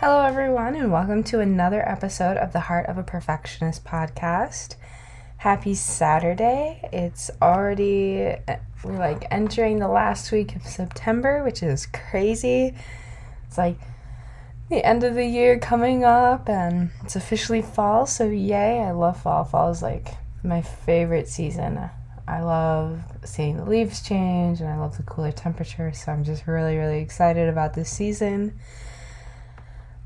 Hello, everyone, and welcome to another episode of the Heart of a Perfectionist podcast. Happy Saturday. It's already, we're like entering the last week of September, which is crazy. It's like the end of the year coming up, and it's officially fall, so yay. I love fall. Fall is like my favorite season. I love seeing the leaves change, and I love the cooler temperatures, so I'm just really, really excited about this season.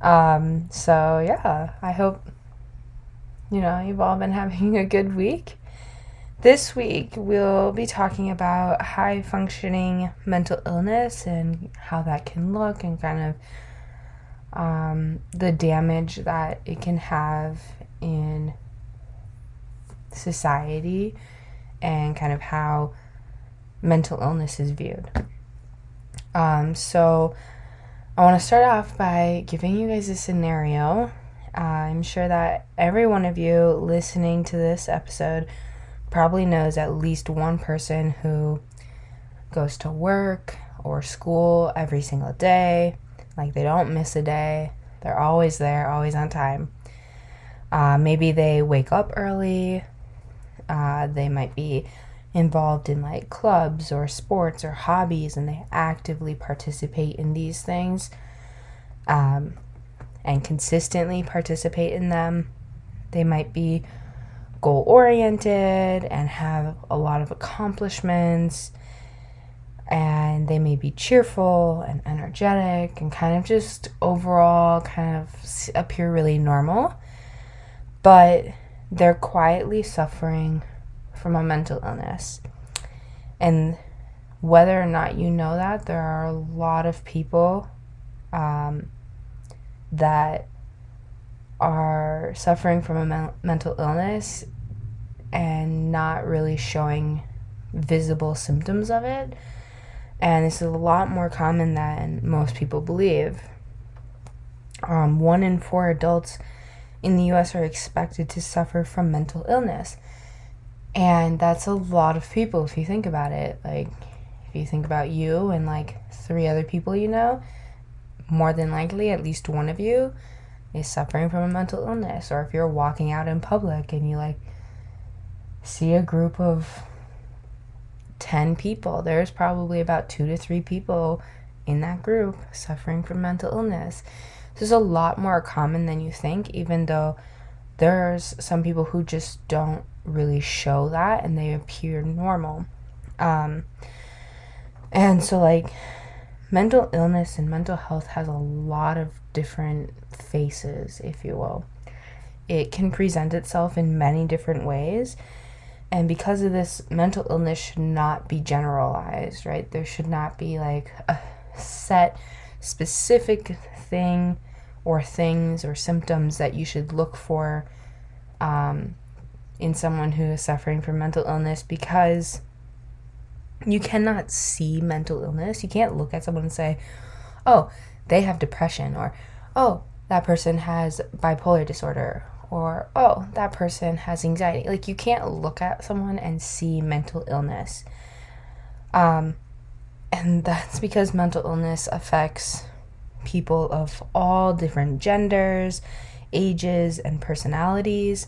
Um, so yeah, I hope you know you've all been having a good week. This week we'll be talking about high functioning mental illness and how that can look and kind of um, the damage that it can have in society and kind of how mental illness is viewed. Um, so I want to start off by giving you guys a scenario. Uh, I'm sure that every one of you listening to this episode probably knows at least one person who goes to work or school every single day. Like they don't miss a day, they're always there, always on time. Uh, maybe they wake up early, uh, they might be involved in like clubs or sports or hobbies and they actively participate in these things um, and consistently participate in them. They might be goal oriented and have a lot of accomplishments and they may be cheerful and energetic and kind of just overall kind of appear really normal but they're quietly suffering from a mental illness. And whether or not you know that, there are a lot of people um, that are suffering from a men- mental illness and not really showing visible symptoms of it. And this is a lot more common than most people believe. Um, one in four adults in the US are expected to suffer from mental illness. And that's a lot of people if you think about it. Like, if you think about you and like three other people you know, more than likely at least one of you is suffering from a mental illness. Or if you're walking out in public and you like see a group of 10 people, there's probably about two to three people in that group suffering from mental illness. This is a lot more common than you think, even though there's some people who just don't really show that and they appear normal. Um, and so, like, mental illness and mental health has a lot of different faces, if you will. It can present itself in many different ways. And because of this, mental illness should not be generalized, right? There should not be like a set specific thing or things or symptoms that you should look for um, in someone who is suffering from mental illness because you cannot see mental illness. You can't look at someone and say, oh, they have depression, or oh, that person has bipolar disorder, or oh, that person has anxiety. Like, you can't look at someone and see mental illness. Um, and that's because mental illness affects people of all different genders, ages, and personalities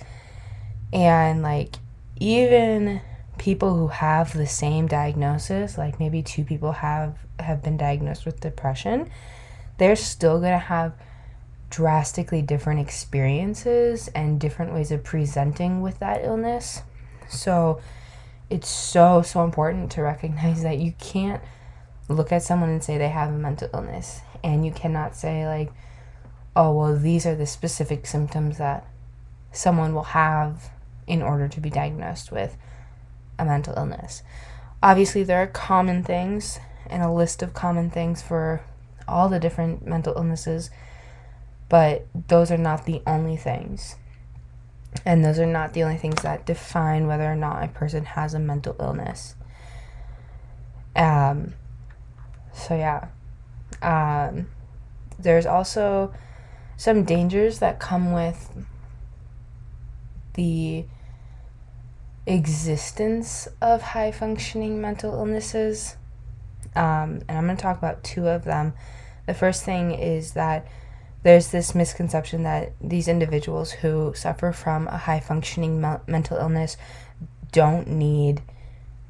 and like even people who have the same diagnosis like maybe two people have have been diagnosed with depression they're still going to have drastically different experiences and different ways of presenting with that illness. So it's so so important to recognize that you can't look at someone and say they have a mental illness. And you cannot say like oh well these are the specific symptoms that someone will have in order to be diagnosed with a mental illness. Obviously, there are common things and a list of common things for all the different mental illnesses. But those are not the only things. And those are not the only things that define whether or not a person has a mental illness. Um, so, yeah. Um, there's also some dangers that come with the existence of high functioning mental illnesses. Um, and I'm going to talk about two of them. The first thing is that there's this misconception that these individuals who suffer from a high functioning me- mental illness don't need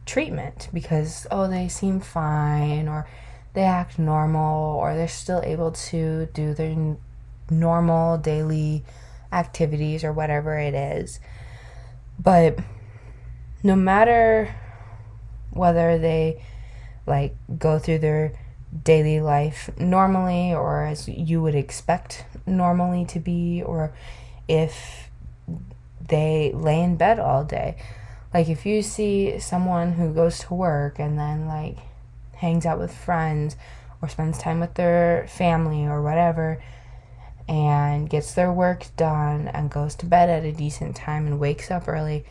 treatment because, oh, they seem fine or they act normal or they're still able to do their n- normal daily activities or whatever it is. But no matter whether they like go through their daily life normally or as you would expect normally to be or if they lay in bed all day. Like if you see someone who goes to work and then like hangs out with friends or spends time with their family or whatever and gets their work done and goes to bed at a decent time and wakes up early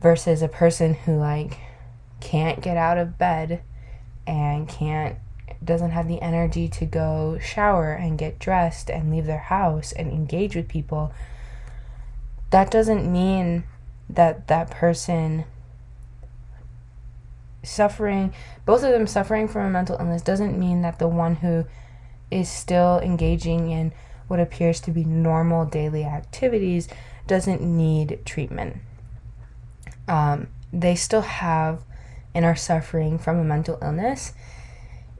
versus a person who like can't get out of bed and can't doesn't have the energy to go shower and get dressed and leave their house and engage with people that doesn't mean that that person suffering both of them suffering from a mental illness doesn't mean that the one who is still engaging in what appears to be normal daily activities doesn't need treatment. Um, they still have and are suffering from a mental illness,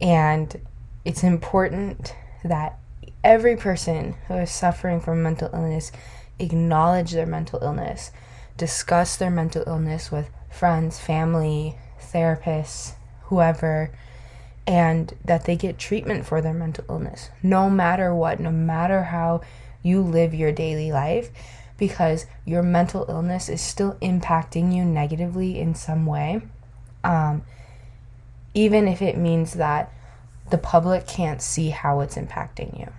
and it's important that every person who is suffering from mental illness acknowledge their mental illness, discuss their mental illness with friends, family, therapists, whoever and that they get treatment for their mental illness, no matter what, no matter how you live your daily life, because your mental illness is still impacting you negatively in some way, um, even if it means that the public can't see how it's impacting you.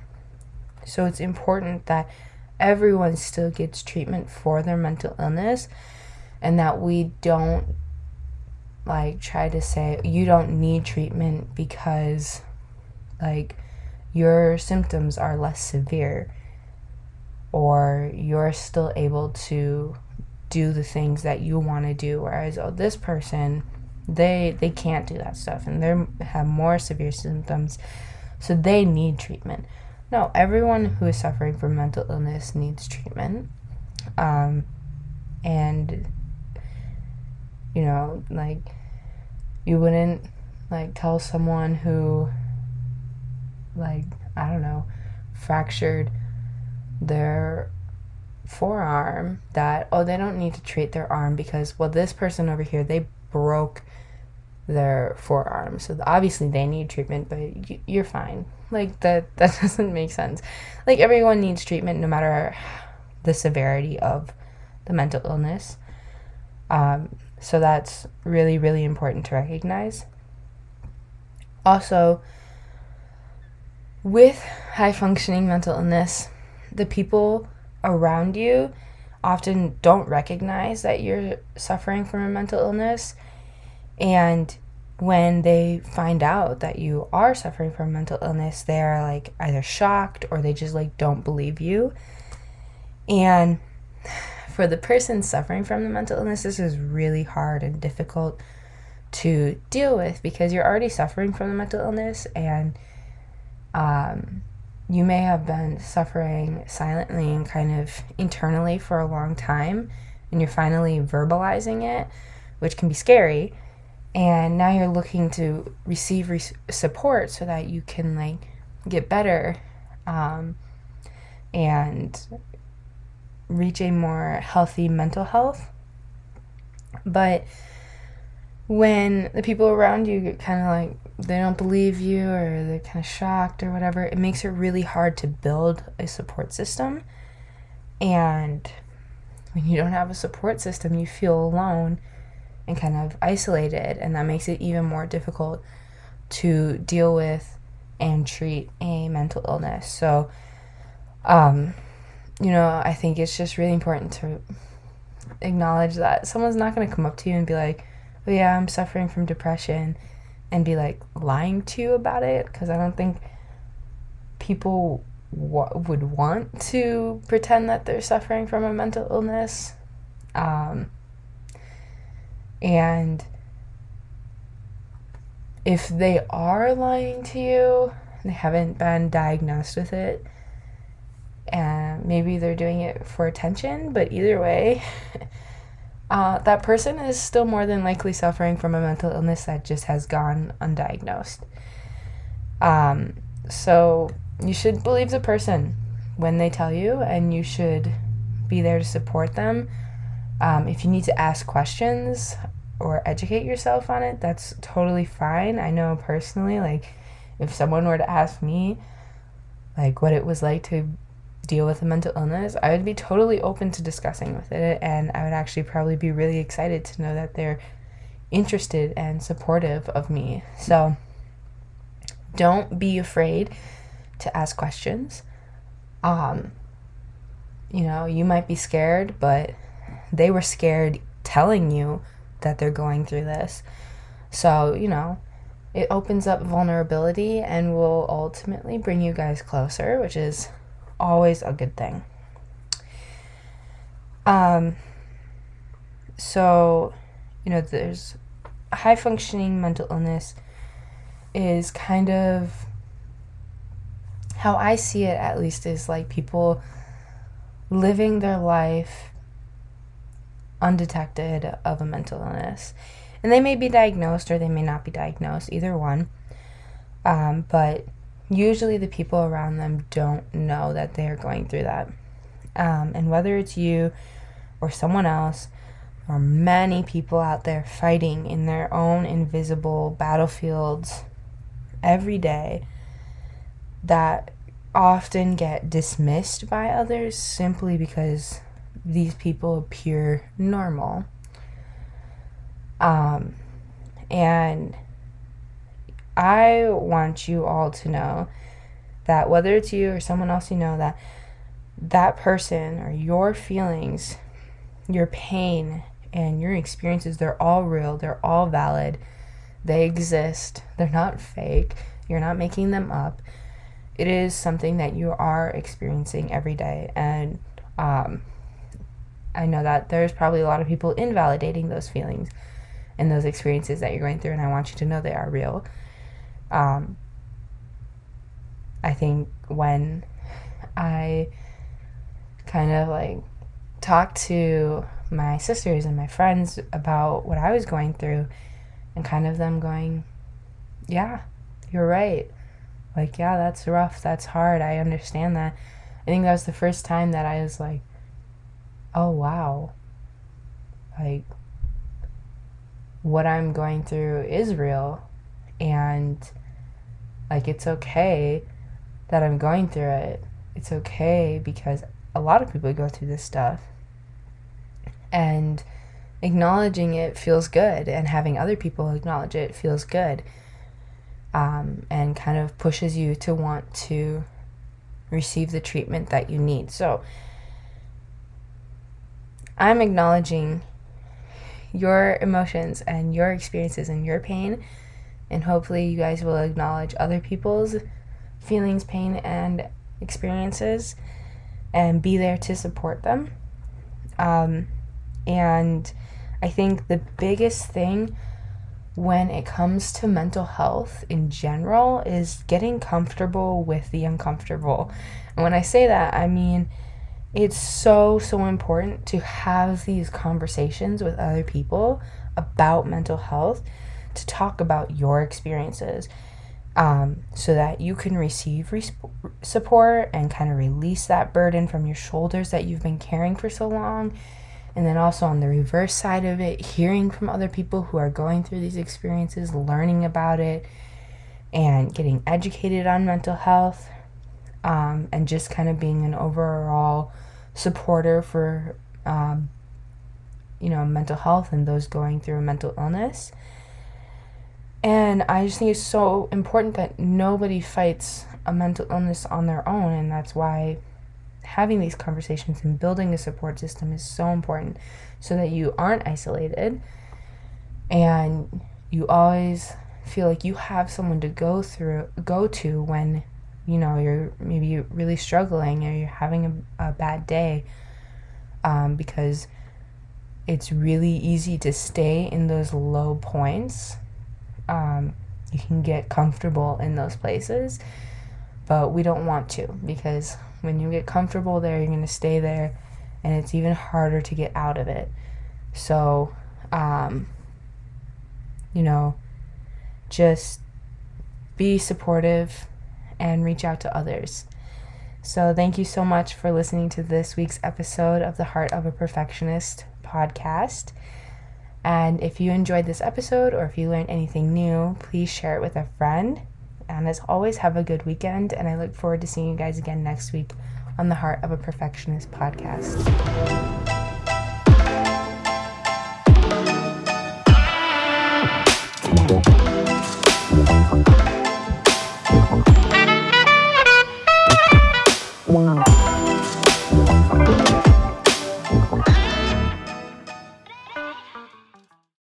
So it's important that everyone still gets treatment for their mental illness and that we don't like try to say you don't need treatment because like your symptoms are less severe or you're still able to do the things that you want to do whereas oh this person they they can't do that stuff and they have more severe symptoms so they need treatment. No everyone who is suffering from mental illness needs treatment um, and you know like you wouldn't like tell someone who like I don't know fractured their forearm that oh they don't need to treat their arm because well this person over here they broke their forearm. So obviously they need treatment but you're fine. Like that that doesn't make sense. Like everyone needs treatment no matter the severity of the mental illness. Um, so that's really, really important to recognize. Also, with high functioning mental illness, the people around you often don't recognize that you're suffering from a mental illness. And when they find out that you are suffering from mental illness, they're like either shocked or they just like don't believe you. And for the person suffering from the mental illness, this is really hard and difficult to deal with because you're already suffering from the mental illness and um, you may have been suffering silently and kind of internally for a long time and you're finally verbalizing it, which can be scary. And now you're looking to receive re- support so that you can like get better um, and reach a more healthy mental health. But when the people around you get kind of like they don't believe you or they're kind of shocked or whatever, it makes it really hard to build a support system. And when you don't have a support system, you feel alone and kind of isolated, and that makes it even more difficult to deal with and treat a mental illness. So, Um, you know, I think it's just really important to acknowledge that someone's not going to come up to you and be like, oh, yeah, I'm suffering from depression, and be like lying to you about it. Because I don't think people would want to pretend that they're suffering from a mental illness. Um, and if they are lying to you, they haven't been diagnosed with it, and maybe they're doing it for attention, but either way, uh, that person is still more than likely suffering from a mental illness that just has gone undiagnosed. Um, so you should believe the person when they tell you, and you should be there to support them. Um, if you need to ask questions or educate yourself on it, that's totally fine. I know personally, like, if someone were to ask me, like, what it was like to deal with a mental illness, I would be totally open to discussing with it, and I would actually probably be really excited to know that they're interested and supportive of me. So, don't be afraid to ask questions. Um, you know, you might be scared, but they were scared telling you that they're going through this. So, you know, it opens up vulnerability and will ultimately bring you guys closer, which is always a good thing. Um, so, you know, there's high functioning mental illness is kind of how I see it, at least, is like people living their life undetected of a mental illness. And they may be diagnosed or they may not be diagnosed, either one. Um, but usually the people around them don't know that they are going through that. Um, and whether it's you or someone else, or many people out there fighting in their own invisible battlefields every day that often get dismissed by others simply because these people appear normal. Um, and I want you all to know that whether it's you or someone else you know, that that person or your feelings, your pain, and your experiences, they're all real, they're all valid, they exist, they're not fake, you're not making them up. It is something that you are experiencing every day, and um, I know that there's probably a lot of people invalidating those feelings and those experiences that you're going through, and I want you to know they are real. Um, I think when I kind of like talked to my sisters and my friends about what I was going through, and kind of them going, Yeah, you're right. Like, yeah, that's rough. That's hard. I understand that. I think that was the first time that I was like, oh wow, like what I'm going through is real and like it's okay that I'm going through it. It's okay because a lot of people go through this stuff. And acknowledging it feels good, and having other people acknowledge it feels good. Um, and kind of pushes you to want to receive the treatment that you need. So, I'm acknowledging your emotions and your experiences and your pain. And hopefully, you guys will acknowledge other people's feelings, pain, and experiences and be there to support them. Um, and I think the biggest thing when it comes to mental health in general is getting comfortable with the uncomfortable. And when I say that, I mean, it's so, so important to have these conversations with other people about mental health, to talk about your experiences, um, so that you can receive re- support and kind of release that burden from your shoulders that you've been carrying for so long. And then also on the reverse side of it, hearing from other people who are going through these experiences, learning about it, and getting educated on mental health um, and just kind of being an overall supporter for um, you know mental health and those going through a mental illness and i just think it's so important that nobody fights a mental illness on their own and that's why having these conversations and building a support system is so important so that you aren't isolated and you always feel like you have someone to go through go to when you know you're maybe really struggling or you're having a, a bad day um, because it's really easy to stay in those low points um, you can get comfortable in those places but we don't want to because when you get comfortable there you're going to stay there and it's even harder to get out of it so um, you know just be supportive and reach out to others. So, thank you so much for listening to this week's episode of the Heart of a Perfectionist podcast. And if you enjoyed this episode or if you learned anything new, please share it with a friend. And as always, have a good weekend. And I look forward to seeing you guys again next week on the Heart of a Perfectionist podcast.